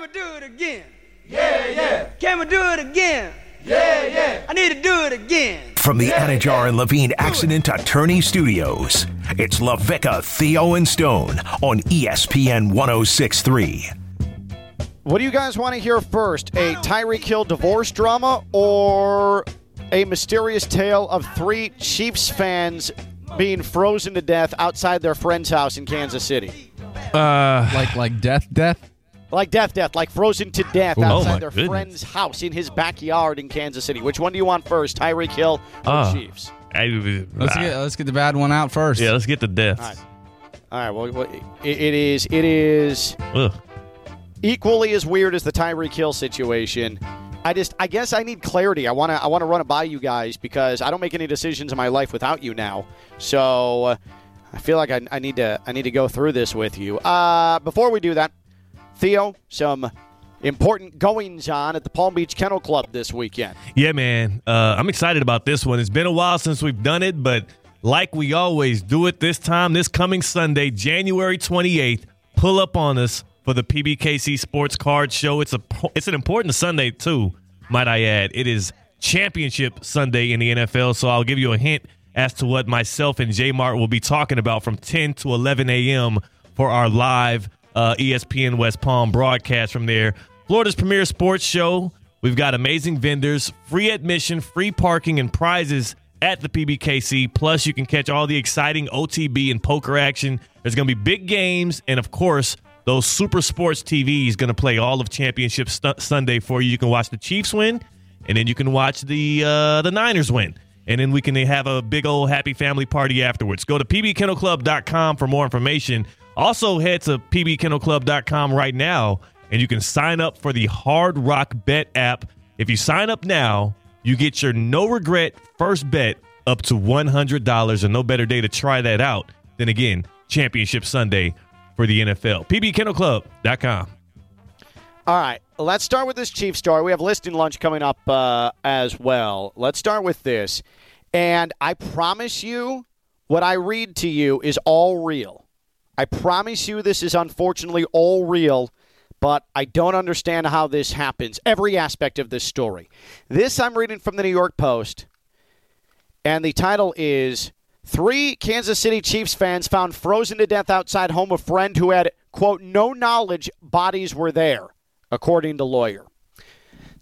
Can we do it again? Yeah, yeah. Can we do it again? Yeah, yeah. I need to do it again. From the Anidjar and Levine Accident Attorney Studios, it's LaVicka, Theo, and Stone on ESPN 1063. What do you guys want to hear first? A Tyreek Hill divorce drama or a mysterious tale of three Chiefs fans being frozen to death outside their friend's house in Kansas City? Uh, Like like death, death. Like death, death, like frozen to death Oh, outside my their goodness. friend's house in his backyard in Kansas City. Which one do you want first, Tyreek Hill or Ah. Chiefs? I- Let's get let's get the bad one out first. yeah, let's get the death. All right. All right. Well, well, it, it is. It is Ugh. equally as weird as the Tyreek Hill situation. I just, I guess, I need clarity. I want to, I want to run it by you guys because I don't make any decisions in my life without you now. So uh, I feel like I, I need to, I need to go through this with you. Uh, before we do that, Theo, some important goings on at the Palm Beach Kennel Club this weekend. Yeah, man. Uh, I'm excited about this one. It's been a while since we've done it, but like we always do it this time, this coming Sunday, January 28th, pull up on us for the PBKC Sports Card Show. It's a it's an important Sunday too, might I add. It is Championship Sunday in the NFL, so I'll give you a hint as to what myself and J Mart will be talking about from 10 to 11 a.m. for our live uh, ESPN West Palm broadcast from there. Florida's premier sports show. We've got amazing vendors, free admission, free parking, and prizes at the PBKC. Plus, you can catch all the exciting OTB and poker action. There's going to be big games, and of course, those Super Sports TV is going to play all of Championship stu- Sunday for you. You can watch the Chiefs win, and then you can watch the uh, the Niners win. And then we can have a big old happy family party afterwards. Go to pbkennelclub.com for more information. Also, head to pbkennelclub.com right now, and you can sign up for the Hard Rock Bet app. If you sign up now, you get your no regret first bet up to $100, and no better day to try that out than again, Championship Sunday for the NFL. pbkennelclub.com. All right, let's start with this Chief story. We have listening lunch coming up uh, as well. Let's start with this. And I promise you, what I read to you is all real. I promise you, this is unfortunately all real, but I don't understand how this happens. Every aspect of this story. This I'm reading from the New York Post, and the title is Three Kansas City Chiefs fans found frozen to death outside home of friend who had, quote, no knowledge bodies were there, according to lawyer.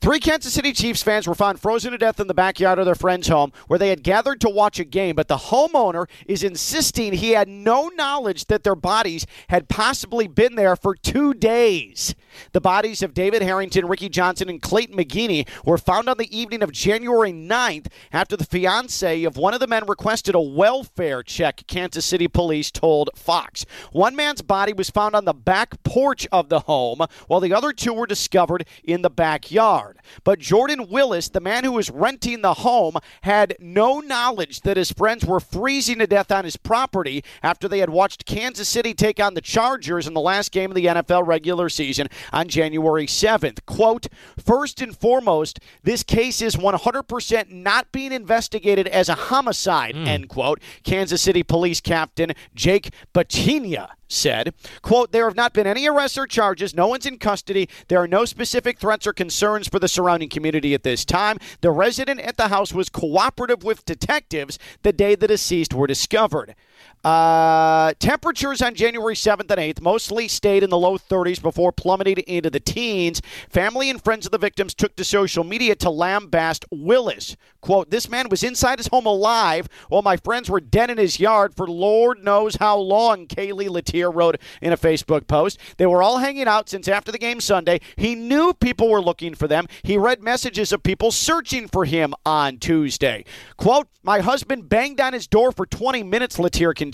Three Kansas City Chiefs fans were found frozen to death in the backyard of their friend's home where they had gathered to watch a game, but the homeowner is insisting he had no knowledge that their bodies had possibly been there for two days. The bodies of David Harrington, Ricky Johnson, and Clayton McGeeney were found on the evening of January 9th after the fiance of one of the men requested a welfare check, Kansas City police told Fox. One man's body was found on the back porch of the home, while the other two were discovered in the backyard. But Jordan Willis, the man who was renting the home, had no knowledge that his friends were freezing to death on his property after they had watched Kansas City take on the Chargers in the last game of the NFL regular season on January 7th. Quote, First and foremost, this case is 100% not being investigated as a homicide, hmm. end quote. Kansas City Police Captain Jake Becchina said, quote, there have not been any arrests or charges. No one's in custody. There are no specific threats or concerns for the surrounding community at this time. The resident at the house was cooperative with detectives the day the deceased were discovered. Uh, temperatures on January 7th and 8th mostly stayed in the low 30s before plummeting into the teens. Family and friends of the victims took to social media to lambast Willis. Quote, This man was inside his home alive while my friends were dead in his yard for Lord knows how long, Kaylee Latier wrote in a Facebook post. They were all hanging out since after the game Sunday. He knew people were looking for them. He read messages of people searching for him on Tuesday. Quote, My husband banged on his door for 20 minutes, Latier continued.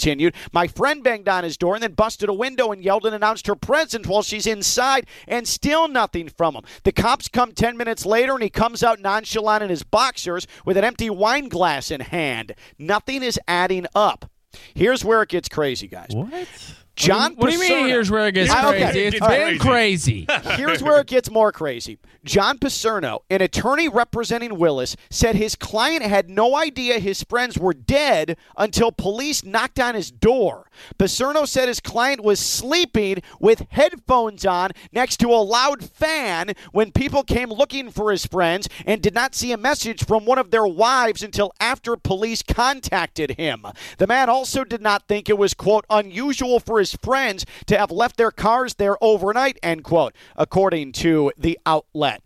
My friend banged on his door and then busted a window and yelled and announced her presence while she's inside, and still nothing from him. The cops come 10 minutes later and he comes out nonchalant in his boxers with an empty wine glass in hand. Nothing is adding up. Here's where it gets crazy, guys. What? John What do you mean? Here's where it gets I- okay. crazy. It's All been right. crazy. Here's where it gets more crazy. John Picerno, an attorney representing Willis, said his client had no idea his friends were dead until police knocked on his door. Picerno said his client was sleeping with headphones on next to a loud fan when people came looking for his friends and did not see a message from one of their wives until after police contacted him. The man also did not think it was, quote, unusual for his friends to have left their cars there overnight, end quote, according to the outlet.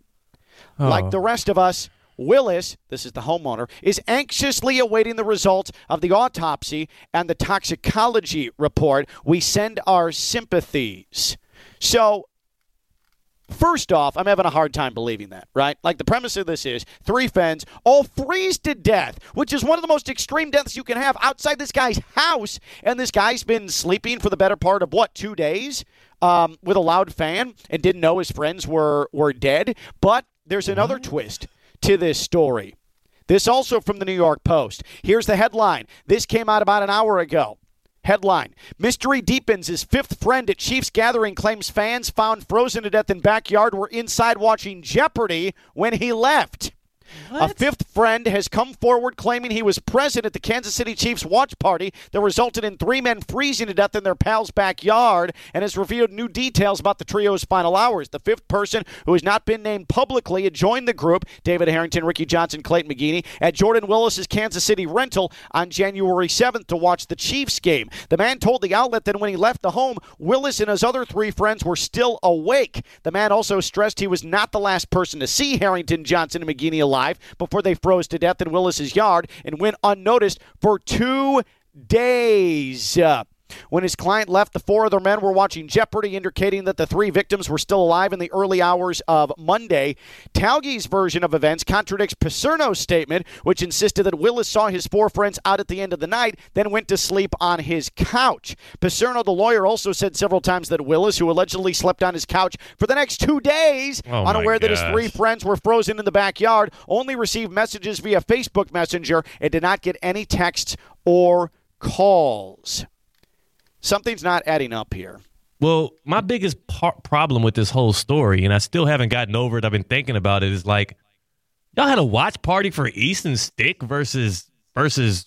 Like oh. the rest of us, Willis, this is the homeowner, is anxiously awaiting the results of the autopsy and the toxicology report. We send our sympathies. So, First off, I'm having a hard time believing that, right? Like the premise of this is three fens all freeze to death, which is one of the most extreme deaths you can have outside this guy's house. And this guy's been sleeping for the better part of what, two days? Um, with a loud fan and didn't know his friends were were dead. But there's another twist to this story. This also from the New York Post. Here's the headline. This came out about an hour ago. Headline Mystery deepens. His fifth friend at Chiefs gathering claims fans found frozen to death in backyard were inside watching Jeopardy when he left. A fifth friend has come forward claiming he was present at the Kansas City Chiefs watch party that resulted in three men freezing to death in their pal's backyard and has revealed new details about the trio's final hours. The fifth person, who has not been named publicly, had joined the group, David Harrington, Ricky Johnson, Clayton McGeeney, at Jordan Willis's Kansas City rental on January 7th to watch the Chiefs game. The man told the outlet that when he left the home, Willis and his other three friends were still awake. The man also stressed he was not the last person to see Harrington, Johnson, and McGeeney alive before they froze to death in Willis's yard and went unnoticed for two days. Uh, When his client left, the four other men were watching Jeopardy, indicating that the three victims were still alive in the early hours of Monday. Talge's version of events contradicts Picerno's statement, which insisted that Willis saw his four friends out at the end of the night, then went to sleep on his couch. Picerno, the lawyer, also said several times that Willis, who allegedly slept on his couch for the next two days, Oh, unaware that his three friends were frozen in the backyard, only received messages via Facebook Messenger and did not get any texts or calls. Something's not adding up here. Well, my biggest par- problem with this whole story, and I still haven't gotten over it. I've been thinking about it. Is like y'all had a watch party for Easton Stick versus versus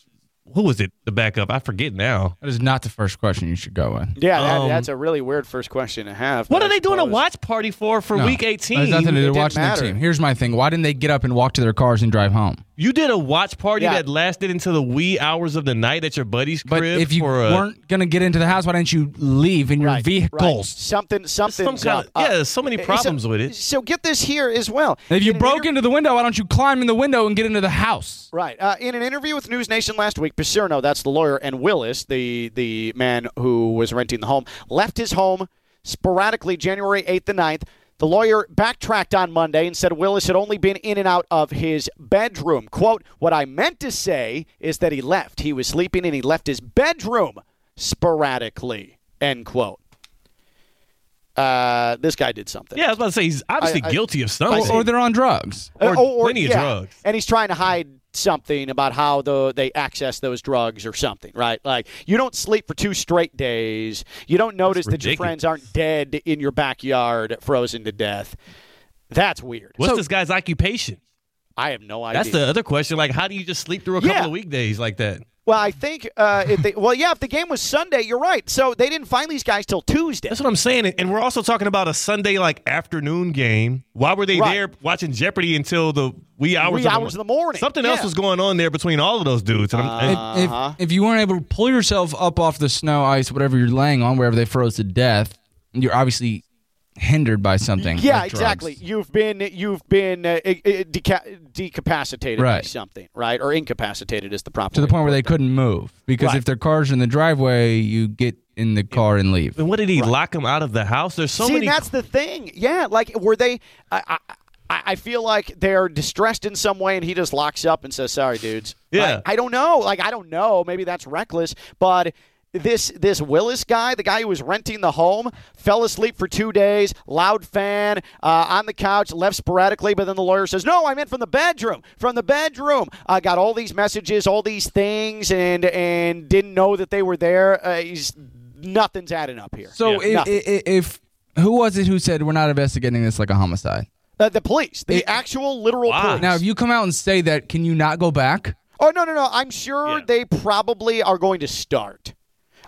who was it? The backup, I forget now. That is not the first question you should go with. Yeah, that, Um, that's a really weird first question to have. What are I they doing a watch party for for No, week eighteen? has nothing to do It with watching matter. the team. Here's my thing. Why didn't they get up and walk to their cars and drive home? You did a watch party Yeah. that lasted until the wee hours of the night at your buddy's But crib. if you for a, weren't going to get into the house, why didn't you leave in your Right, right. vehicles? Something, something. some kind of, yeah, there's so many problems so, with it. So get this here as well. If you In an broke inter- into the window, why don't you climb in the window and get into the house? Right. Uh, in an interview with News Nation last week, Picerno, that's the lawyer, and Willis, the the man who was renting the home, left his home sporadically January 8th and 9th. The lawyer backtracked on Monday and said Willis had only been in and out of his bedroom. Quote, What I meant to say is that he left. He was sleeping and he left his bedroom sporadically. End quote. Uh, this guy did something. Yeah, I was about to say he's obviously I- I- guilty of Or, something. or they're on drugs. or Uh, plenty of drugs. And he's trying to hide something about how the they access those drugs or something, right? Like you don't sleep for two straight days. You don't notice that your friends aren't dead in your backyard, frozen to death. That's weird. What's So, this guy's occupation? I have no idea. That's the other question. Like, how do you just sleep through a couple Yeah. of weekdays like that? Well, I think uh, if they, well, yeah, if the game was Sunday, you're right. So they didn't find these guys till Tuesday. That's what I'm saying. And we're also talking about a Sunday like afternoon game. Why were they Right. there watching Jeopardy until the wee hours, Wee of, the hours of the morning. Something else was going on there between all of those dudes. And I'm- If, Uh-huh. if, if you weren't able to pull yourself up off the snow, ice, whatever you're laying on, wherever they froze to death, you're obviously hindered by something. Yeah, like drugs. exactly. You've been you've been uh, i- i- deca- decapacitated by something, right? Or incapacitated is the proper To the point where they it. couldn't move because Right. if their car's in the driveway, you get in the car and leave. and what did he lock him out of the house? There's so See, many. that's the thing. Yeah, like were they? I, I, I I feel like they're distressed in some way, and he just locks up and says, "Sorry, dudes." Yeah. Like, I don't know. Like I don't know. Maybe that's reckless, but. This this Willis guy, the guy who was renting the home, fell asleep for two days. Loud fan uh, on the couch, left sporadically. But then the lawyer says, "No, I meant from the bedroom. From the bedroom. I got all these messages, all these things, and and didn't know that they were there." Uh, he's nothing's adding up here. So Yeah. if, if, if who was it who said we're not investigating this like a homicide? Uh, the police, the It- actual literal Wow. police. Now, if you come out and say that, can you not go back? Oh no, no, no! I'm sure Yeah. they probably are going to start.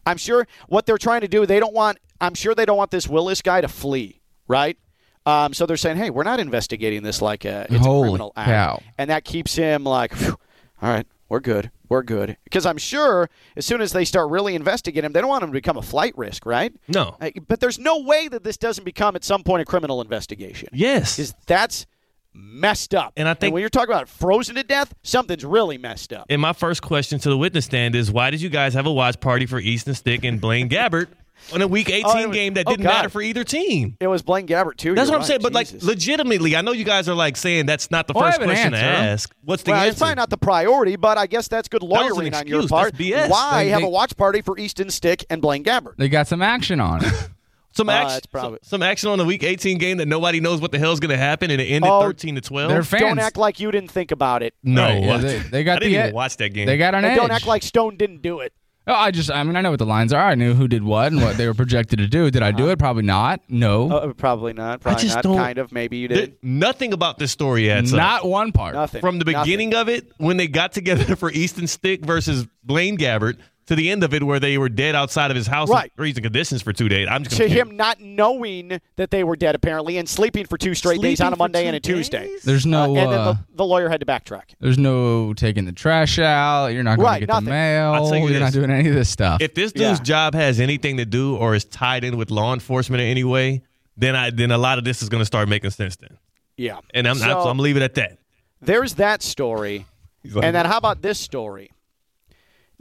I'm sure what they're trying to do. They don't want. I'm sure they don't want this Willis guy to flee, right? Um, so they're saying, "Hey, we're not investigating this like a it's Holy a criminal act," cow. and that keeps him like, "All right, we're good, we're good." Because I'm sure as soon as they start really investigating him, they don't want him to become a flight risk, right? No. But there's no way that this doesn't become at some point a criminal investigation. Yes. Because that's messed up. And I think- when you're talking about frozen to death, something's really messed up. And my first question to the witness stand is why did you guys have a watch party for Easton Stick and Blaine Gabbert on a Week 18 Oh, was- game that oh, didn't God. matter for either team? It was Blaine Gabbert too. That's what I'm right, saying. But like, legitimately, I know you guys are like saying that's not the Well, first have an question to answer. ask. What's the well, answer? it's probably not the priority, but I guess that's good was an lawyering on your part. That's BS. Why They- have they- a watch party for Easton Stick and Blaine Gabbert? They got some action on it. some Uh, action, it's probably- some, some action on the Week 18 game that nobody knows what the hell's going to happen, and it ended Oh, 13 to 12. They're fans. Don't act like you didn't think about it. no, Right, yeah, they, they got I didn't the even watch that game. They got an And edge. don't act like Stone didn't do it. Oh, I just, I mean, I know what the lines are. I knew who did what and what they were projected to do. Did I do it? Probably not. No, Uh, probably not. Probably just not. don't- Kind of. Maybe you There- did. nothing about this story adds up. not one part. Nothing. From the Nothing. beginning of it, when they got together for Easton Stick versus Blaine Gabbert, to the end of it where they were dead outside of his house Right. in freezing conditions for two days. I'm just to confused. him not knowing that they were dead apparently and sleeping for two straight days on a Monday and a Tuesday. days? There's no, Uh, and then uh, the, the lawyer had to backtrack. there's no taking the trash out. You're not going Right, to get nothing. the mail. You You're not doing any of this stuff. If this dude's Yeah. job has anything to do or is tied in with law enforcement in any way, then I then a lot of this is going to start making sense then. Yeah. And I'm So- I'm, I'm leaving it at that. There's that story. like- and then how about this story?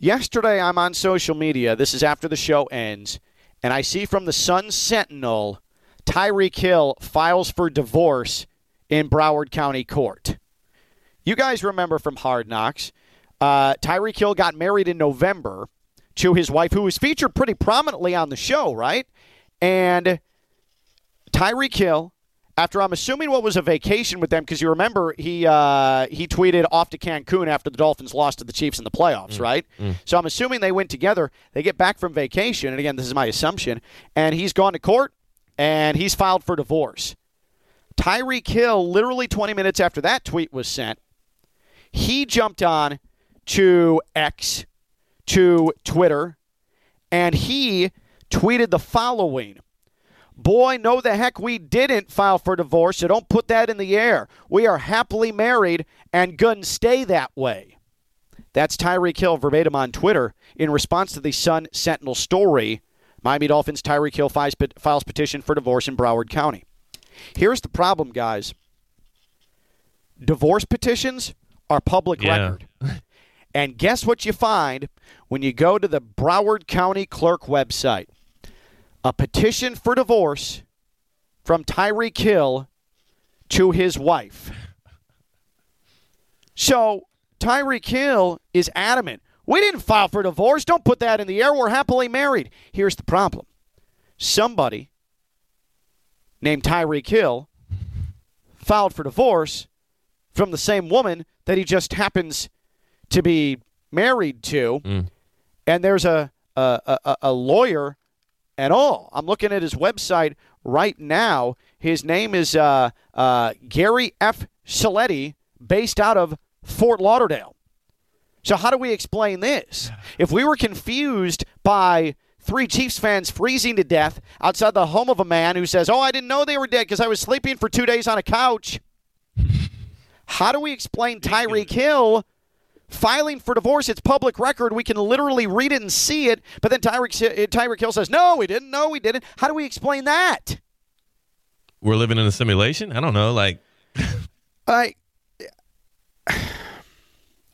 Yesterday, I'm on social media. This is after the show ends, and I see from the Sun Sentinel, Tyreek Hill files for divorce in Broward County Court. You guys remember from Hard Knocks, uh, Tyreek Hill got married in November to his wife, who was featured pretty prominently on the show, right? And Tyreek Hill, after I'm assuming what was a vacation with them, because you remember he uh, he tweeted off to Cancun after the Dolphins lost to the Chiefs in the playoffs, right? So I'm assuming they went together. They get back from vacation, and again, this is my assumption, and he's gone to court and he's filed for divorce. Tyreek Hill, literally 20 minutes after that tweet was sent, he jumped on to X, to Twitter, and he tweeted the following. Boy, no, the heck we didn't file for divorce, so don't put that in the air. We are happily married and gonna stay that way. That's Tyreek Hill verbatim on Twitter in response to the Sun Sentinel story. Miami Dolphins Tyreek Hill files, files petition for divorce in Broward County. Here's the problem, guys. Divorce petitions are public Yeah. record. And guess what you find when you go to the Broward County Clerk website? A petition for divorce from Tyreek Hill to his wife. So Tyreek Hill is adamant. We didn't file for divorce. Don't put that in the air. We're happily married. Here's the problem somebody named Tyreek Hill filed for divorce from the same woman that he just happens to be married to. Mm. And there's a, a, a, a lawyer and all. I'm looking at his website right now. His name is uh, uh, Gary F. Saletti, based out of Fort Lauderdale. So, how do we explain this? If we were confused by three Chiefs fans freezing to death outside the home of a man who says, Oh, I didn't know they were dead because I was sleeping for two days on a couch, how do we explain Tyreek Hill filing for divorce? It's public record. We can literally read it and see it. But then Tyreek, eh, Tyreek Hill says, No, we didn't. No, we didn't. How do we explain that? We're living in a simulation. I don't know. Like I, eh,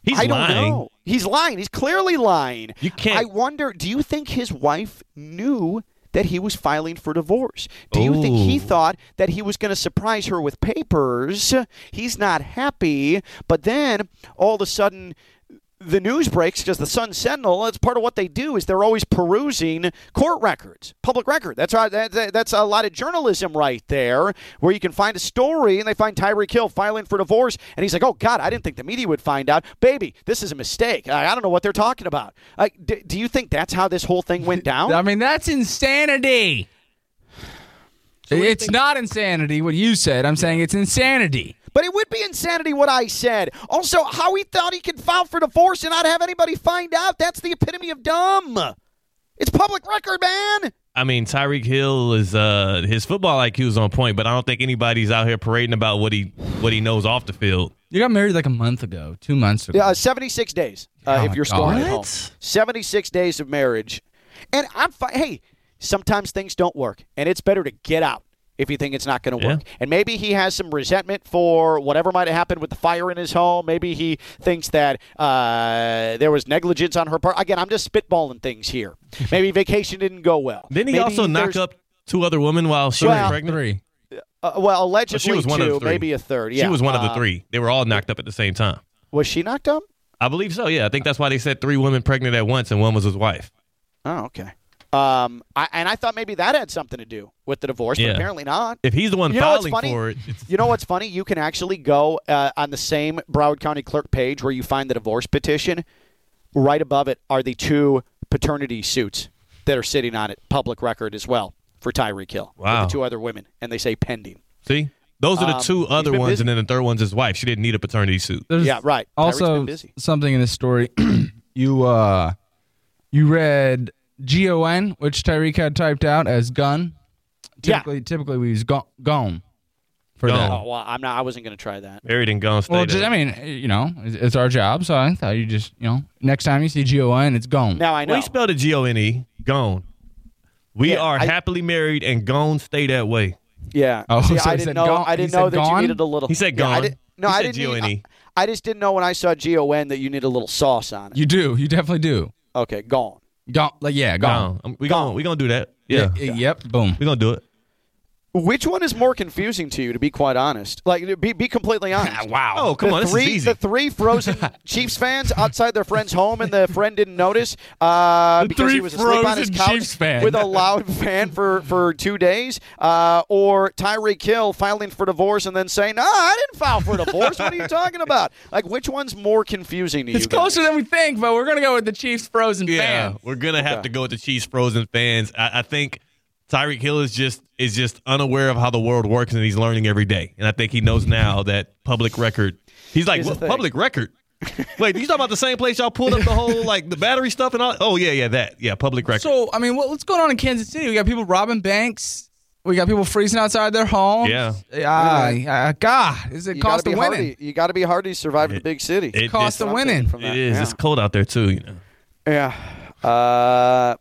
he's I don't lying. know. He's lying. He's clearly lying. You can't- I wonder. Do you think his wife knew that he was filing for divorce? Do you think he thought that he was going to surprise her with papers? He's not happy, but then all of a sudden. The news breaks because the Sun Sentinel. That's part of what they do is they're always perusing court records, public record. That's right. That, that- that's a lot of journalism right there, where you can find a story and they find Tyreek Hill filing for divorce, and he's like, "Oh God, I didn't think the media would find out, baby. This is a mistake. I, I don't know what they're talking about." Like, d- do you think that's how this whole thing went down? I mean, that's insanity. it's not insanity what you said. I'm saying it's insanity. But it would be insanity what I said. Also, how he thought he could file for divorce and not have anybody find out. That's the epitome of dumb. It's public record, man. I mean, Tyreek Hill is uh his football IQ is on point, but I don't think anybody's out here parading about what he what he knows off the field. You got married like a month ago, two months ago. Uh, 76 days uh, Oh, if you're God. scoring at home. 76 days of marriage. And I'm fi- hey, sometimes things don't work, and it's better to get out if you think it's not going to Yeah. work. And maybe he has some resentment for whatever might have happened with the fire in his home. Maybe he thinks that uh, there was negligence on her part. Again, I'm just spitballing things here. Maybe vacation didn't go well. Didn't he Maybe also knock up two other women while she Well, was pregnant? Three. Uh, well, allegedly she was one two, of the three. maybe a third. Yeah, She was one of the Uh, three. They were all knocked up at the same time. Was she knocked up? I believe so. Yeah, I think that's why they said three women pregnant at once, and one was his wife. Oh, okay. Um, I, and I thought maybe that had something to do with the divorce, but apparently not. If he's the one You filing funny? for it, it's, You know what's funny? You can actually go uh, on the same Broward County clerk page where you find the divorce petition. Right above it are the two paternity suits that are sitting on it, public record as well for Tyreek Hill. with Wow. the two other women, and they say pending. see, those are the Um, two he's other ones, busy. and then the third one's his wife. She didn't need a paternity suit. There's Yeah, right. Also, been busy. something in this story. you uh, you read G O N, which Tyreek had typed out as gun. Yeah. Typically, typically we use go- gone for Gone. that. Oh well, I'm not. I wasn't going to try that. Married and gone. Well, just, I mean, you know, it's, it's our job, so I thought you just, you know, next time you see G O N, it's gone. Now I know. we spelled it G O N E. Gone. We Yeah, are I- happily married and gone. Stay that way. Yeah. Oh, See, so I didn't know. gone- I didn't know that gone? you needed a little. He said Yeah, I gone. didn't, no, He I said didn't. G-O-N-E. Need, I, I just didn't know when I saw G O N that you need a little sauce on it. You do. You definitely do. Okay, gone. Gone. Like, yeah, gone. Gone. Um, We gonna we gonna do that. Yeah, Y- Yep. Boom. we gonna do it. Which one is more confusing to you, to be quite honest? Like, be, be completely honest. wow. Oh, come the on. This three, is easy. The three frozen Chiefs fans outside their friend's home, and the friend didn't notice uh, The because three he was asleep on his couch with a loud fan for, for two days, uh, or Tyreek Hill filing for divorce and then saying, "No, I didn't file for divorce. what are you talking about?" Like, which one's more confusing to you? It's guys? closer than we think, but we're going to go with the Chiefs frozen Yeah, fan. we're gonna have Okay. to go with the Chiefs frozen fans. I, I think Tyreek Hill is just is just unaware of how the world works, and he's learning every day. And I think he knows now that public record. He's like, Here's what public record? Wait, you talking about the same place y'all pulled up the whole like the battery stuff and all? Oh yeah, yeah, that yeah, public record. So, I mean, what, what's going on in Kansas City? We got people robbing banks. We got people freezing outside their homes. Yeah. Ah, uh, God, is it You gotta cost of winning? hardy. You got to be hardy to survive in a big city. it, cost it's- of winning. From It that. is. Yeah. It's cold out there too. You know. Yeah. Uh, well,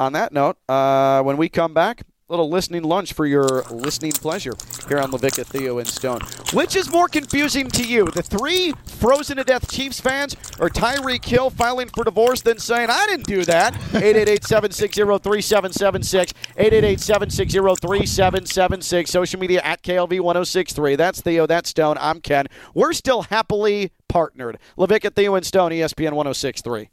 on that note, uh, when we come back, a little listening lunch for your listening pleasure here on LaVicka, Theo, and Stone. Which is more confusing to you, the three frozen to death Chiefs fans or Tyreek Hill filing for divorce then saying, I didn't do that? 888-760-3776, 888-760-3776, social media at KLV1063. That's Theo, that's Stone, I'm Ken. We're still happily partnered. LaVicka, Theo, and Stone, ESPN 1063.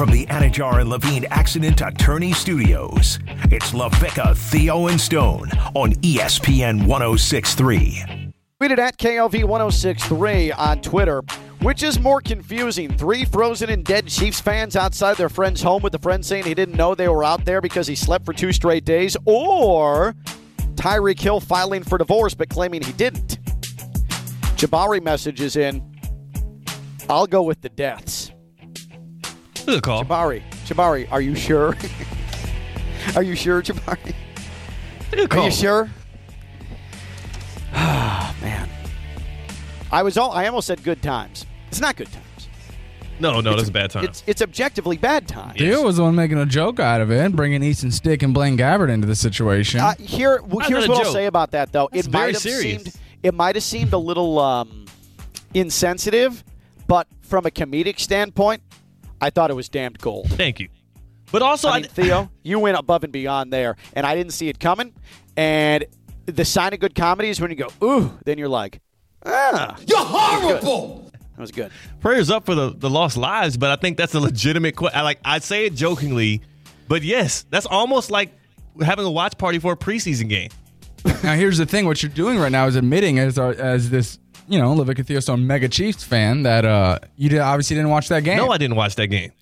From the Anidjar and Levine Accident Attorney Studios, it's LaVicka, Theo, and Stone on ESPN 1063. Tweeted at KLV1063 on Twitter. Which is more confusing? Three frozen and dead Chiefs fans outside their friend's home with the friend saying he didn't know they were out there because he slept for two straight days, or Tyreek Hill filing for divorce but claiming he didn't? Jabari messages in. I'll go with the deaths. Good call. Jabari, Jabari, are you sure? are you sure, Jabari? Good Are you sure? Ah, man. I was all I almost said good times. It's not good times. No, no, that's a bad time. It's it's objectively bad times. Theo was the one making a joke out of it, bringing Easton Stick and Blaine Gabbert into the situation. Uh, here, well, here's not a what I'll say about that, though. That's it very might have serious. seemed it might have seemed a little um, insensitive, but from a comedic standpoint, I thought it was damned gold. Thank you. But also, I I, mean, Theo, you went above and beyond there, and I didn't see it coming. And the sign of good comedy is when you go, ooh, then you're like, ah. You're horrible. That was good. Prayers up for the, the lost lives, but I think that's a legitimate question. Like I say it jokingly, but yes, that's almost like having a watch party for a preseason game. now here's the thing: what you're doing right now is admitting as our, as this you know LaVicka Theostone mega Chiefs fan that uh you did, obviously didn't watch that game. No, I didn't watch that game.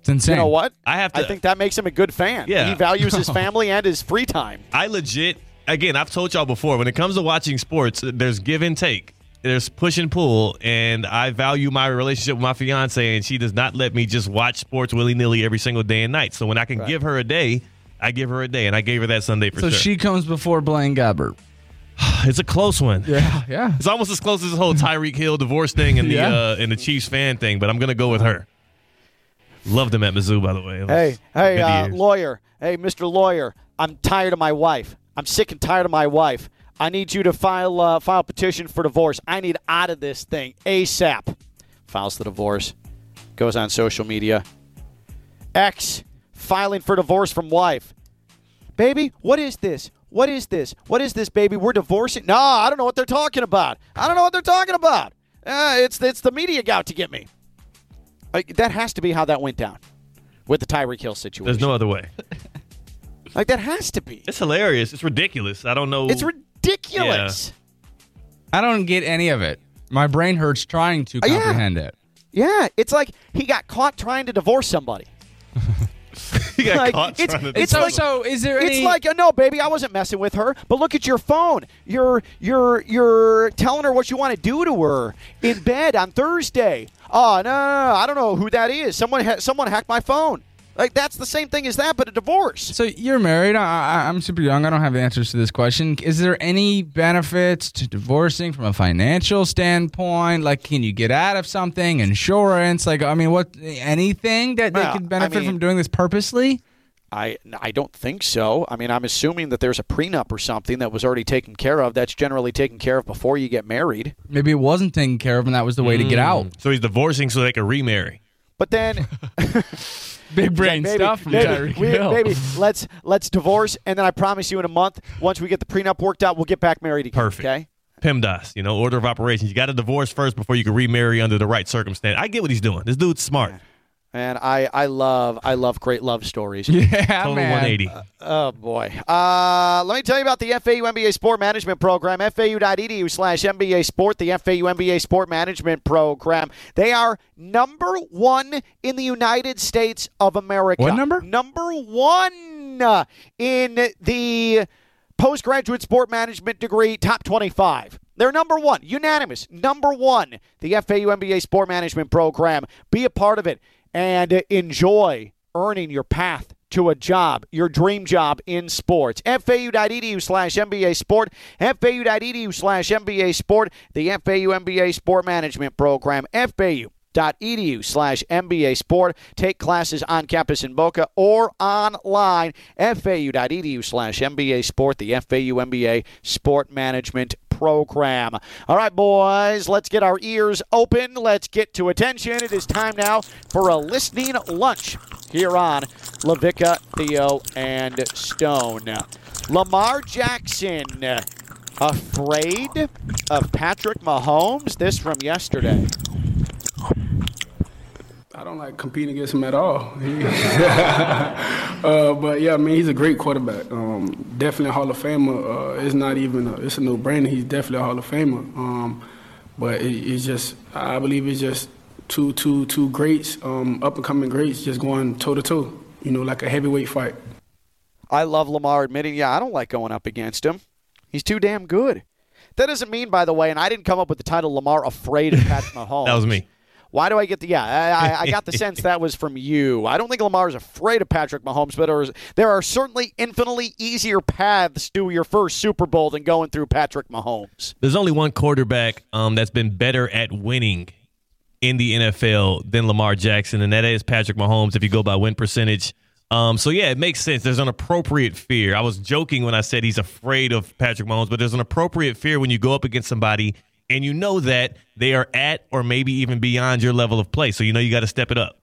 It's insane. You know what? I have to- I think that makes him a good fan. Yeah. He values his family and his free time. I legit, again, I've told y'all before, when it comes to watching sports, there's give and take. There's push and pull, and I value my relationship with my fiance, and she does not let me just watch sports willy nilly every single day and night. So when I can give her a day, I give her a day, and I gave her that Sunday for So sure. she comes before Blaine Gabbert. it's a close one. Yeah, yeah. It's almost as close as the whole Tyreek Hill divorce thing and the Yeah. uh, and the Chiefs fan thing, but I'm gonna go with her. Loved him at Mizzou, by the way. Hey, hey, uh, lawyer. Hey, Mr. Lawyer. I'm tired of my wife. I'm sick and tired of my wife. I need you to file uh, file a petition for divorce. I need out of this thing ASAP. Files the divorce. Goes on social media. X filing for divorce from wife. Baby, what is this? What is this? What is this, baby? We're divorcing? No, I don't know what they're talking about. I don't know what they're talking about. Uh, it's it's the media got to get me. Uh, that has to be how that went down with the Tyreek Hill situation. There's no other way. like that has to be. It's hilarious. It's ridiculous. I don't know. It's ridiculous. I don't get any of it. My brain hurts trying to Uh, yeah. comprehend it. Yeah. it's like he got caught trying to divorce somebody. He got Like, caught it's- trying to it's like- so is there It's like, uh, no, baby, I wasn't messing with her. But look at your phone. You're you're you're telling her what you want to do to her in bed on Thursday. Oh no, no, no, I don't know who that is. Someone ha- someone hacked my phone. Like that's the same thing as that, but a divorce. So you're married. I, I, I'm super young. I don't have answers to this question. Is there any benefits to divorcing from a financial standpoint? Like, can you get out of something? Insurance? Like, I mean, what? Anything that they Well, could I benefit mean- from doing this purposely? I I don't think so. I mean, I'm assuming that there's a prenup or something that was already taken care of. That's generally taken care of before you get married. Maybe it wasn't taken care of, and that was the way to get hmm. out. So he's divorcing so they can remarry. But then Big brain maybe, stuff from maybe, we- Hill. maybe let's let's divorce, and then I promise you, in a month, once we get the prenup worked out, we'll get back married again. Perfect. Okay. PEMDAS, you know, order of operations. You got to divorce first before you can remarry under the right circumstance. I get what he's doing. This dude's smart. And I, I love I love great love stories. Yeah, Total man. 180. Oh boy. Uh, let me tell you about the FAU MBA Sport Management Program. FAU.edu slash MBA Sport. The FAU MBA Sport Management Program. They are number one in the United States of America. What number? Number one uh, in the postgraduate sport management degree top 25. They're number one, unanimous, number one. The FAU MBA Sport Management Program. Be a part of it and enjoy earning your path to a job, your dream job in sports. FAU.edu slash MBA Sport. FAU.edu slash MBA Sport. The FAU MBA Sport Management Program. FAU edu slash MBA Sport. Take classes on campus in Boca or online. FAU.edu slash MBA Sport, the FAU MBA Sport Management Program. All right, boys, let's get our ears open. Let's get to attention. It is time now for a listening lunch here on LaVicka, Theo, and Stone. Lamar Jackson. Afraid of Patrick Mahomes? This from yesterday. I don't like competing against him at all. Uh, but yeah, I mean, he's a great quarterback. Um, definitely a Hall of Famer. Uh, it's not even a, it's a no-brainer. He's definitely a Hall of Famer. Um, but it, it's just, I believe it's just two, two, two greats, um, up and coming greats, just going toe to toe. You know, like a heavyweight fight. I love Lamar admitting, yeah, I don't like going up against him. He's too damn good. That doesn't mean, by the way, and I didn't come up with the title Lamar afraid of Patrick Mahomes. That was me. Why do I get the yeah? I, I, got the sense that was from you. I don't think Lamar is afraid of Patrick Mahomes, but there are certainly infinitely easier paths to your first Super Bowl than going through Patrick Mahomes. There's only one quarterback um, that's been better at winning in the NFL than Lamar Jackson, and that is Patrick Mahomes. If you go by win percentage, um, so yeah, it makes sense. There's an appropriate fear. I was joking when I said he's afraid of Patrick Mahomes, but there's an appropriate fear when you go up against somebody and you know that they are at or maybe even beyond your level of play. So you know you got to step it up.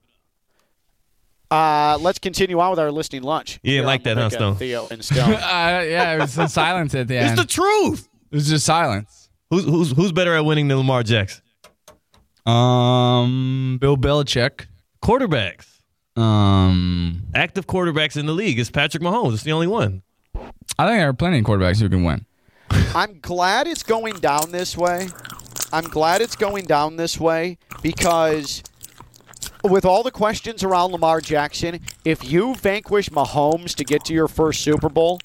Uh, let's continue on with our listening lunch. You didn't like that, huh, Stone? Theo and Stone. Uh, yeah, it was some silence at the end. It's the truth. it was just silence. Who's who's who's better at winning than Lamar Jackson? Um, Bill Belichick. Quarterbacks. Um, Active quarterbacks in the league is Patrick Mahomes. It's the only one. I think there are plenty of quarterbacks who can win. I'm glad it's going down this way. I'm glad it's going down this way because with all the questions around Lamar Jackson, if you vanquish Mahomes to get to your first Super Bowl,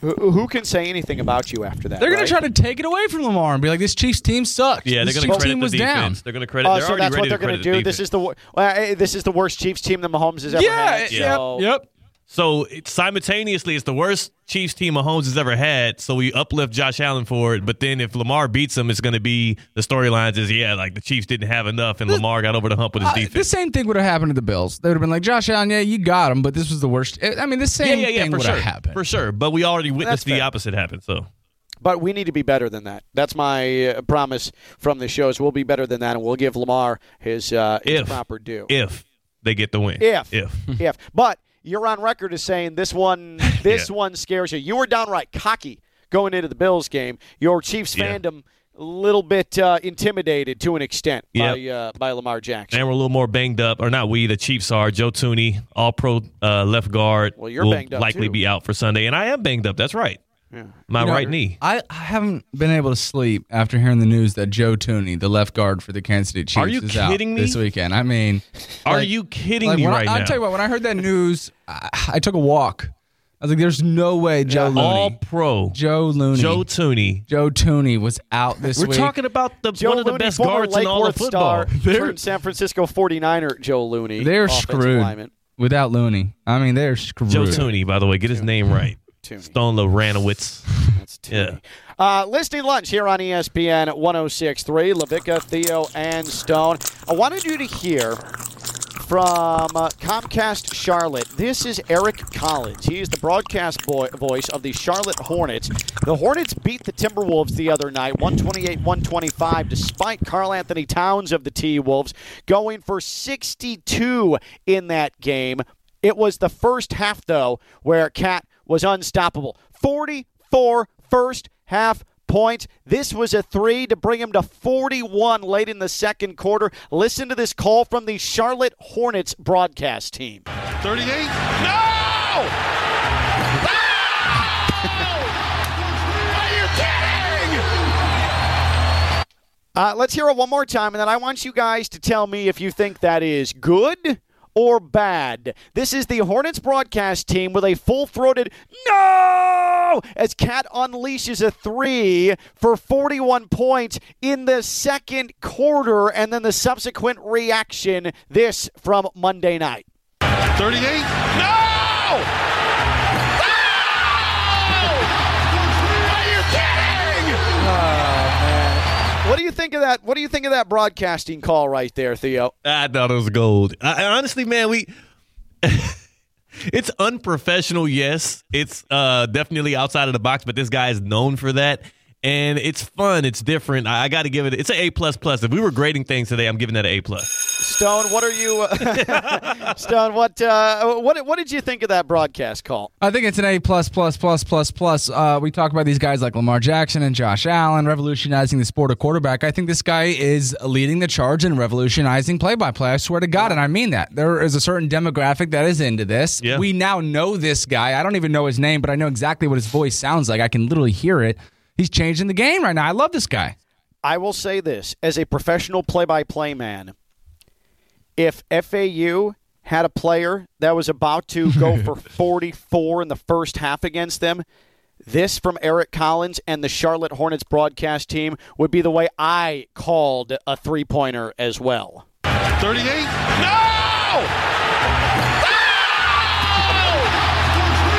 who, who can say anything about you after that? They're going right? to try to take it away from Lamar and be like, "This Chiefs team sucks." Yeah, they're going to Chiefs credit team the was defense. down. They're going to credit. Oh, they're so already that's what they're to going to credit do. the This is the wor- well, eh, this is the worst Chiefs team that Mahomes has ever Yeah, had. yep, so- yep. So it- simultaneously, it's the worst Chiefs team Mahomes has ever had. So we uplift Josh Allen for it. But then if Lamar beats him, it's going to be the storylines is yeah, like the Chiefs didn't have enough, and Lamar got over the hump with his Uh, defense. the same thing would have happened to the Bills. They would have been like, "Josh Allen, yeah, you got him, but this was the worst." I mean, the same yeah, yeah, thing for would sure, have happened. for sure. But we already witnessed the fair. opposite happen. So But we need to be better than that. That's my uh, promise from the shows. We'll be better than that, and we'll give Lamar his, uh, his If. proper due. if they get the win, If. if if. But you're on record as saying this one this Yeah. one scares you. You were downright cocky going into the Bills game. Your Chiefs Yeah. fandom a little bit uh, intimidated to an extent by uh, by Lamar Jackson. and we're a little more banged up, or not we, the Chiefs are. Joe Thuney, all pro uh, left guard, Well, you're will banged up, likely too. be out for Sunday, and I am banged up. That's right. My You know, right knee. I, I haven't been able to sleep after hearing the news that Joe Thuney, the left guard for the Kansas City Chiefs, Are you is out me? this weekend. I mean, Are like- you kidding like, me right I, now? I'll tell you what. When I heard that news, I, I took a walk. I was like, "There's no way Joe Looney, all pro Joe Looney, Joe Thuney. Joe Thuney was out this weekend. We're week." talking about the Joe one of the best guards Lake in all Worth of football. star, They're, turned San Francisco 49er Joe Looney. They're offensive screwed lineman. without Looney. I mean, they're screwed. Joe Thuney, by the way, get his name right. Thuney. Stone Loranowitz. That's Thuney. Yeah. Uh, listening lunch here on ESPN 106.3. LaVicka, Theo, and Stone. I wanted you to hear from uh, Comcast Charlotte. This is Eric Collins. He is the broadcast boy, voice of the Charlotte Hornets. The Hornets beat the Timberwolves the other night, 128 125, despite Karl-Anthony Towns of the T Wolves going for 62 in that game. It was the first half, though, where KAT was unstoppable. 44 first half points. This was a three to bring him to 41 late in the second quarter. Listen to this call from the Charlotte Hornets broadcast team. 38. No! Are you kidding? Uh, let's hear it one more time, and then I want you guys to tell me if you think that is good or bad. This is the Hornets broadcast team with a full throated no as KAT unleashes a three for 41 points in the second quarter, and then the subsequent reaction. This from Monday night. 38. No! What do you think of that? What do you think of that broadcasting call right there, Theo? I thought it was gold. I, honestly, man, we. it's unprofessional, yes. It's uh, definitely outside of the box, but this guy is known for that. And it's fun. It's different. I, I got to give it. It's an A plus plus. If we were grading things today, I'm giving that an A plus. Stone, what are you? Uh, Stone, what uh, what what did you think of that broadcast call? I think it's an A plus plus plus plus plus. Uh, we talk about these guys like Lamar Jackson and Josh Allen revolutionizing the sport of quarterback. I think this guy is leading the charge in revolutionizing play by play. I swear to God, and I mean that. There is a certain demographic that is into this. Yeah. We now know this guy. I don't even know his name, but I know exactly what his voice sounds like. I can literally hear it. He's changing the game right now. I love this guy. I will say this as a professional play-by-play man. If FAU had a player that was about to go for 44 in the first half against them, this from Eric Collins and the Charlotte Hornets broadcast team would be the way I called a three-pointer as well. 38. No!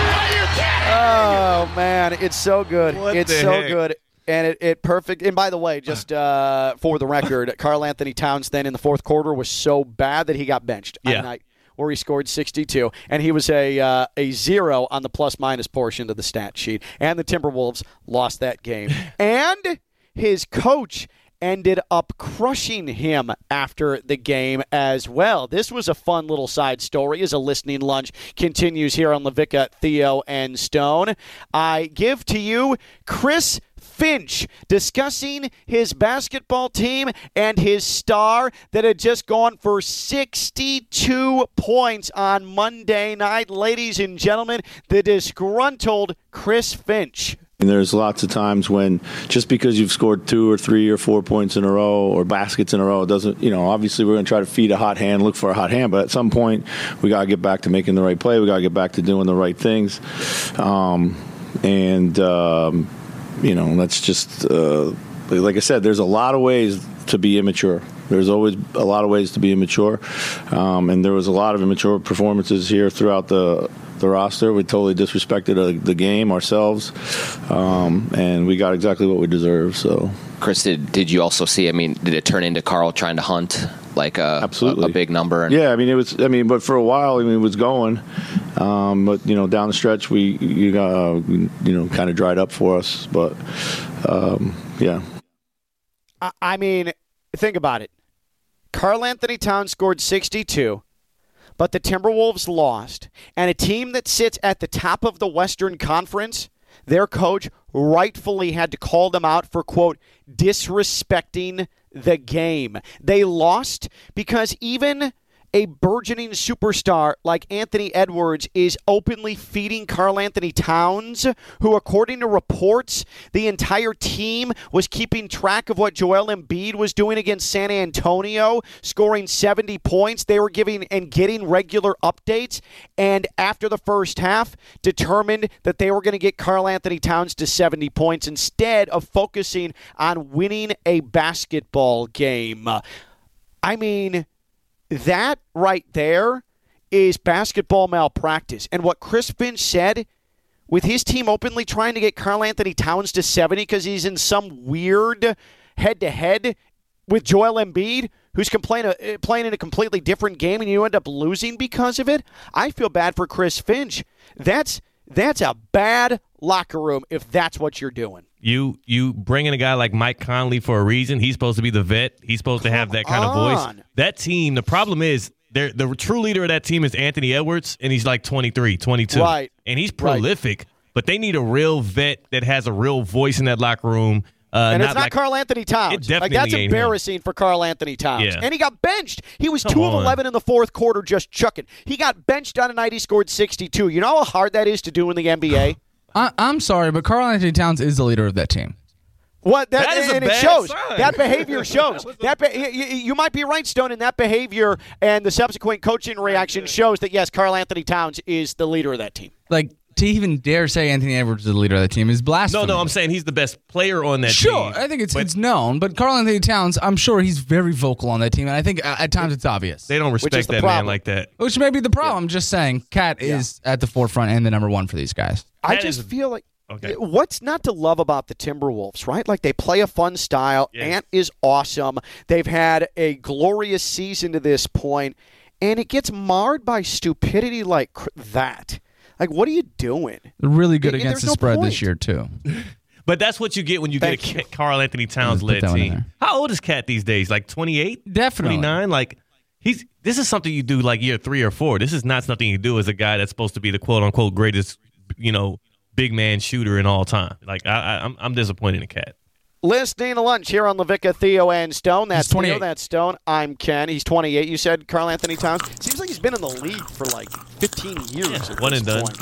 Are you kidding? Oh man, it's so good. What it's so heck? good. And it, it perfect. And by the way, just uh, for the record, Karl-Anthony Towns then in the fourth quarter was so bad that he got benched Yeah. night where he scored 62, and he was a uh, a zero on the plus minus portion of the stat sheet. And the Timberwolves lost that game. and his coach ended up crushing him after the game as well. This was a fun little side story as a listening lunch continues here on LaVicka, Theo, and Stone. I give to you Chris Finch discussing his basketball team and his star that had just gone for 62 points on Monday night. Ladies and gentlemen, the disgruntled Chris Finch. And there's lots of times when just because you've scored two or three or four points in a row or baskets in a row, doesn't, you know, obviously we're going to try to feed a hot hand, look for a hot hand, but at some point we got to get back to making the right play. We got to get back to doing the right things. Um, and, um, you know, that's just, uh, like I said, there's a lot of ways to be immature. There's always a lot of ways to be immature. Um, and there was a lot of immature performances here throughout the the roster. We totally disrespected uh, the game ourselves, um, and we got exactly what we deserve. So, Chris, did, did you also see? I mean, did it turn into Karl trying to hunt like a Absolutely. a, a big number? And, yeah, I mean, it was. I mean, but for a while, I mean, it was going. Um, but you know, down the stretch, we you got uh, you know kind of dried up for us. But um, yeah, I- I mean, think about it. Karl-Anthony Towns scored 62, but the Timberwolves lost. And a team that sits at the top of the Western Conference, their coach rightfully had to call them out for, quote, disrespecting the game. They lost because even a burgeoning superstar like Anthony Edwards is openly feeding Karl-Anthony Towns, who, according to reports, the entire team was keeping track of what Joel Embiid was doing against San Antonio, scoring 70 points. They were giving and getting regular updates, and after the first half, determined that they were going to get Karl-Anthony Towns to 70 points instead of focusing on winning a basketball game. I mean, that right there is basketball malpractice. And what Chris Finch said with his team openly trying to get Karl-Anthony Towns to 70 because he's in some weird head to head with Joel Embiid, who's complain, uh, playing in a completely different game, and you end up losing because of it. I feel bad for Chris Finch. That's that's a bad locker room if that's what you're doing. You you bring in a guy like Mike Conley for a reason. He's supposed to be the vet. He's supposed to have that kind of voice. That team, the problem is they're, the true leader of that team is Anthony Edwards, and he's like 23, 22. Right. And he's Right. prolific, but they need a real vet that has a real voice in that locker room. Uh, And it's not like, Carl Anthony Towns. It definitely like that's ain't him. embarrassing for Karl-Anthony Towns. Yeah. And he got benched. He was Come two of eleven in the fourth quarter, just chucking. He got benched on a night he scored sixty-two. You know how hard that is to do in the NBA. I, I'm sorry, but Karl-Anthony Towns is the leader of that team. What that, That is a and it bad shows. sign. That behavior shows. that be, you, you- you might be right, Stone, and that behavior and the subsequent coaching reaction shows that yes, Karl-Anthony Towns is the leader of that team. Like to even dare say Anthony Edwards is the leader of that team is No, blasphemy. no, no, I'm saying he's the best player on that Sure, team. Sure, I think it's but it's known, but Karl-Anthony Towns, I'm sure he's very vocal on that team, and I think uh, at times it's obvious. they don't respect the that problem. man like that. Which may be the problem. I'm just saying, KAT is at the forefront and the number one for these guys. I That just is- feel like Okay. what's not to love about the Timberwolves, right? Like they play a fun style. Yes. Ant is awesome. They've had a glorious season to this point, and it gets marred by stupidity like cr- that. Like, what are you doing? They're really good Yeah, against there's the no spread point. this year too. But that's what you get when you Thank get a you. Karl-Anthony Towns Put led that one in team. there. How old is KAT these days? Like 28? Definitely. 29? Like he's this is something you do like year 3 or 4. This is not something you do as a guy that's supposed to be the quote unquote greatest, you know, big man shooter in all time. Like I, I I'm I'm disappointed in KAT. Listening to lunch here on LaVicka, Theo, and Stone. That's Theo, that's Stone. I'm Ken. He's 28. You said Karl-Anthony Towns. Seems like he's been in the league for like 15 years. Yeah, one and done. point.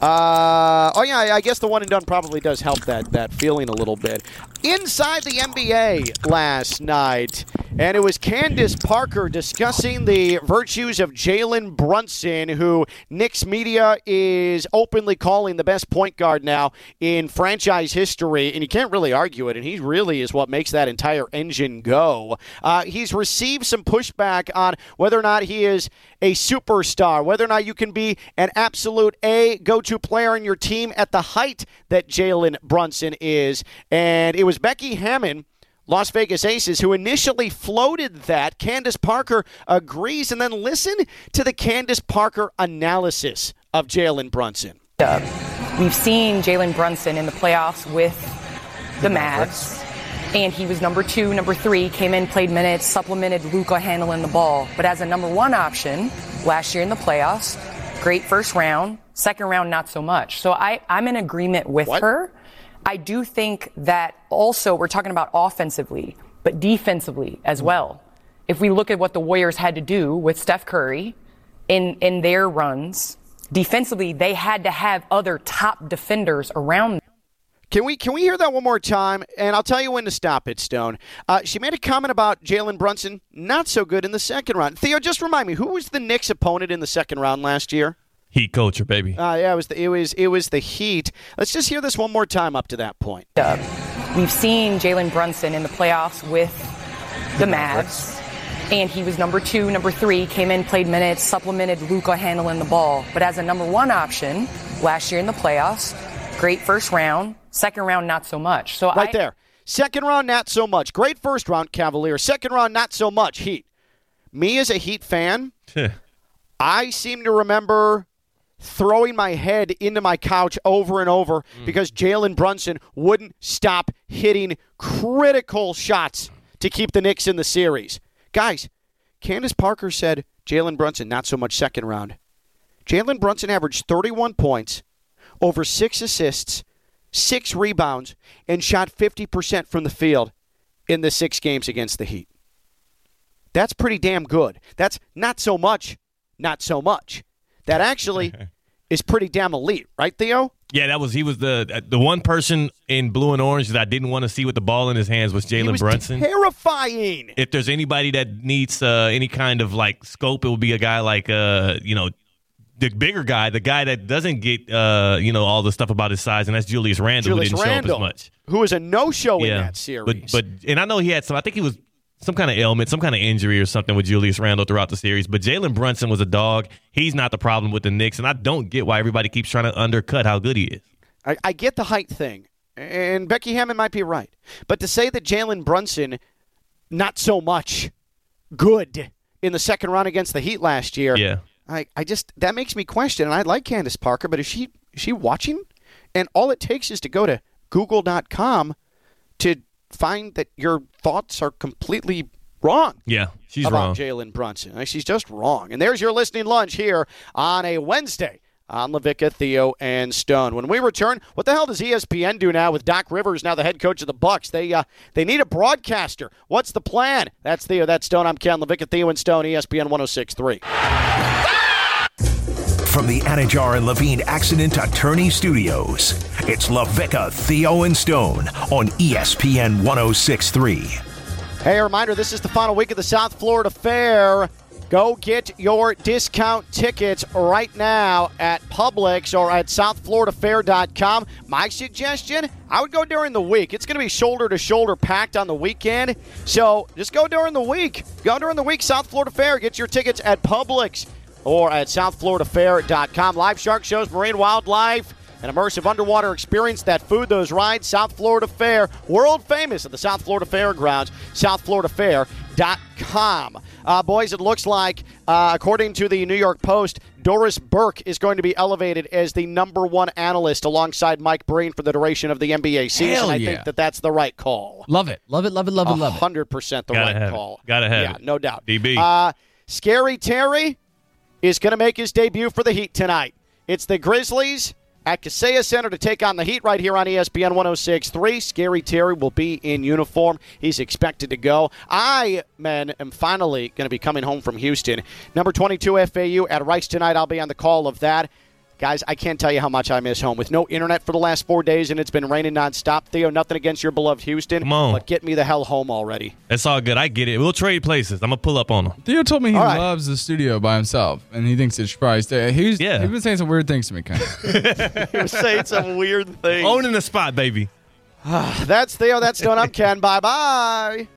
Uh, oh yeah, I guess the one and done probably does help that that feeling a little bit. Inside the NBA last night, and it was Candace Parker discussing the virtues of Jalen Brunson, who Knicks media is openly calling the best point guard now in franchise history, and you can't really argue it. And he really is what makes that entire engine go. Uh, he's received some pushback on whether or not he is a superstar, whether or not you can be an absolute A go to player in your team at the height that Jalen Brunson is. And it was Becky Hammon. Las Vegas Aces, who initially floated that. Candace Parker agrees, and then listen to the Candace Parker analysis of Jalen Brunson. We've seen Jalen Brunson in the playoffs with the Mavs. and he was number two, number three, came in, played minutes, supplemented Luka handling the ball. But as a number one option last year in the playoffs, great first round, second round, not so much. So I, I'm in agreement with her. I do think that also we're talking about offensively, but defensively as hmm. well. If we look at what the Warriors had to do with Steph Curry in, in their runs, defensively, they had to have other top defenders around them. Can we can we hear that one more time? And I'll tell you when to stop it, Stone. Uh, she made a comment about Jalen Brunson not so good in the second round. Theo, just remind me who was the Knicks' opponent in the second round last year? Heat culture, baby. Uh, yeah, it was the, it was it was the Heat. Let's just hear this one more time up to that point. We've seen Jalen Brunson in the playoffs with the Mavs, and he was number two, number three, came in, played minutes, supplemented Luka handling the ball. But as a number one option last year in the playoffs, great first round, second round, not so much. So Right I, there. Second round, not so much. Great first round, Cavaliers. Second round, not so much. Heat. Me as a Heat fan, I seem to remember throwing my head into my couch over and over mm. because Jalen Brunson wouldn't stop hitting critical shots to keep the Knicks in the series. Guys, Candace Parker said Jalen Brunson, not so much second round. Jalen Brunson averaged 31 points, over six assists, six rebounds, and shot 50% from the field in the six games against the Heat. That's pretty damn good. That's not so much, not so much. That actually is pretty damn elite, right, Theo? Yeah, that was he was the the one person in blue and orange that I didn't want to see with the ball in his hands was Jalen Brunson. terrifying. if there's anybody that needs uh, any kind of like scope, it would be a guy like uh, you know the bigger guy, the guy that doesn't get uh, you know all the stuff about his size, and that's Julius Randle, Julius who didn't Randle, show up as much. who was a no-show in that series. but but and I know he had some. I think he was some kind of ailment, some kind of injury or something with Julius Randle throughout the series. But Jalen Brunson was a dog. He's not the problem with the Knicks, and I don't get why everybody keeps trying to undercut how good he is. I, I get the height thing, and Becky Hammon might be right. But to say that Jalen Brunson, not so much good in the second round against the Heat last year, Yeah. I, I just that makes me question. And I like Candace Parker, but is she is she watching? And all it takes is to go to Google.com to find that your thoughts are completely wrong Yeah, she's about wrong. Jalen Brunson. Like, She's just wrong. And there's your listening lunch here on a Wednesday on LaVicka, Theo, and Stone. When we return, what the hell does ESPN do now with Doc Rivers now the head coach of the Bucks? They uh, they need a broadcaster. What's the plan? That's Theo. That's Stone. I'm Ken LaVicka, Theo, and Stone. ESPN 106.3. From the Anidjar and Levine Accident Attorney Studios, it's LaVicka, Theo, and Stone on ESPN 1063. Hey, a reminder this is the final week of the South Florida Fair. Go get your discount tickets right now at Publix or at southfloridafair.com. My suggestion, I would go during the week. It's going to be shoulder to shoulder packed on the weekend. So just go during the week. Go during the week, South Florida Fair. Get your tickets at Publix or at southfloridafair.com. Live shark shows, marine wildlife, an immersive underwater experience, that food, those rides, South Florida Fair, world famous at the South Florida Fairgrounds, southfloridafair.com. Uh, boys, it looks like, uh, according to the New York Post, Doris Burke is going to be elevated as the number one analyst alongside Mike Breen for the duration of the NBA season. Hell I yeah. think that that's the right call. Love it. Love it. Love it. Love it. Love it. hundred percent the Gotta right have it. call. Gotta have yeah, it. no doubt. DB. Uh, Scary Terry is going to make his debut for the Heat tonight. It's the Grizzlies at Kaseya Center to take on the Heat right here on ESPN 106.3. Scary Terry will be in uniform. He's expected to go. I, men, am finally going to be coming home from Houston. Number 22 FAU at Rice tonight. I'll be on the call of that. Guys, I can't tell you how much I miss home. With no internet for the last four days and it's been raining nonstop. Theo, nothing against your beloved Houston. Come on. But get me the hell home already. It's all good. I get it. We'll trade places. I'm gonna pull up on him. Theo told me he All right. loves the studio by himself, and he thinks it's probably stay. Uh, he's Yeah. he's been saying some weird things to me, kind of. He was saying some weird things. Owning the spot, baby. That's Theo. That's done. I'm Ken. Bye bye.